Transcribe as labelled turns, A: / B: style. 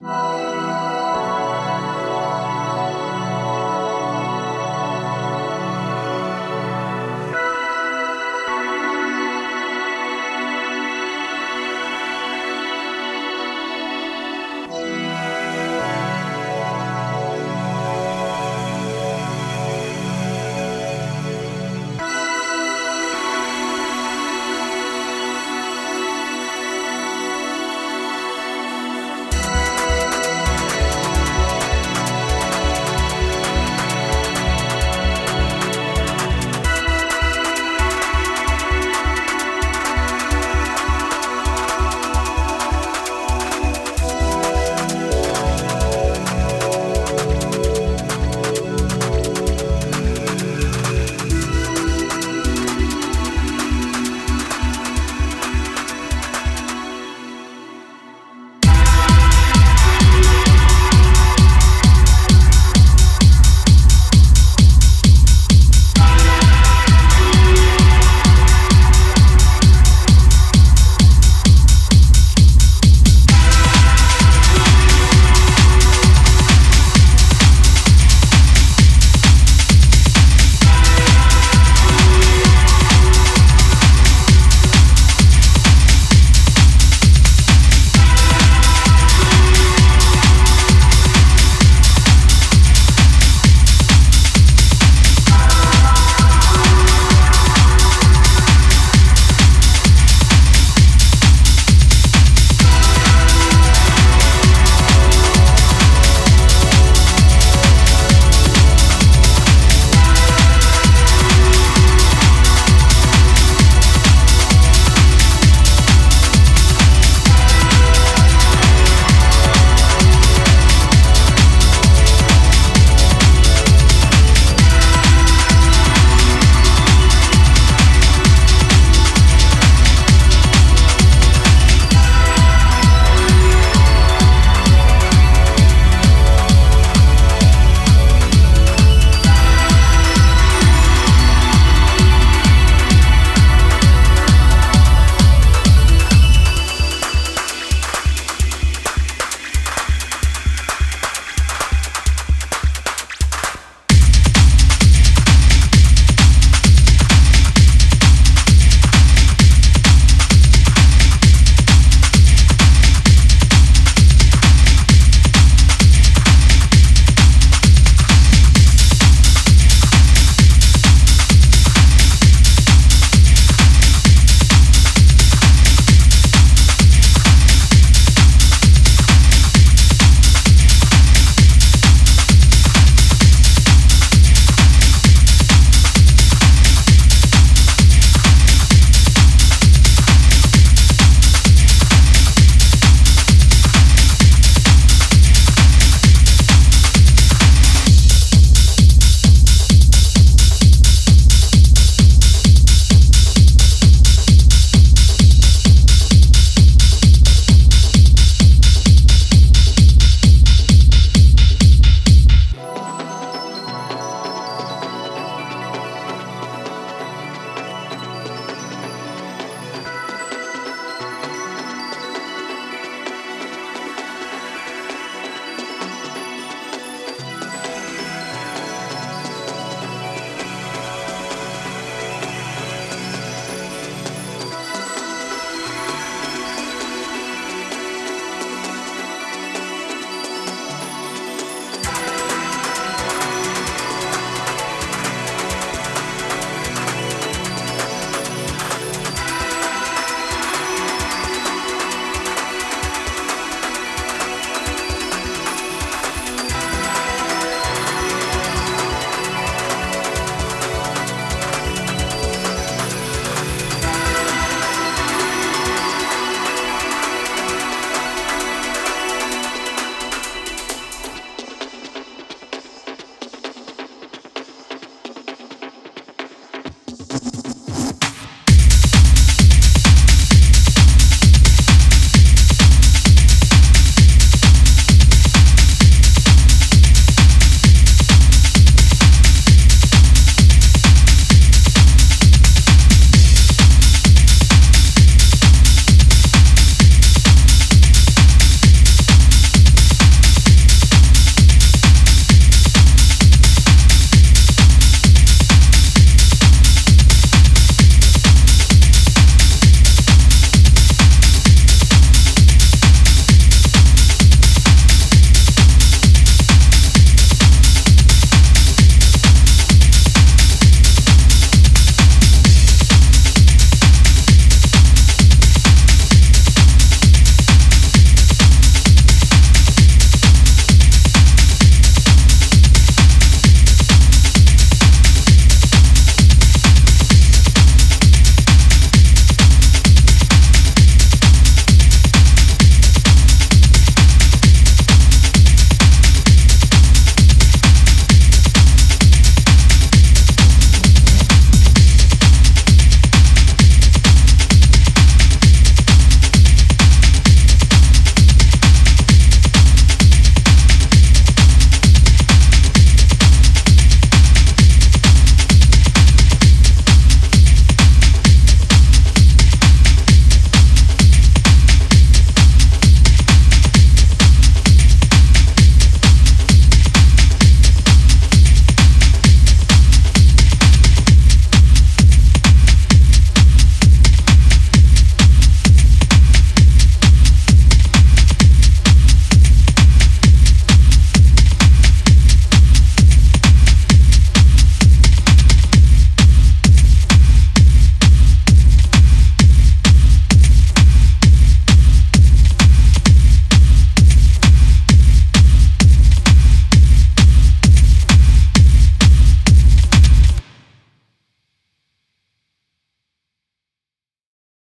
A: you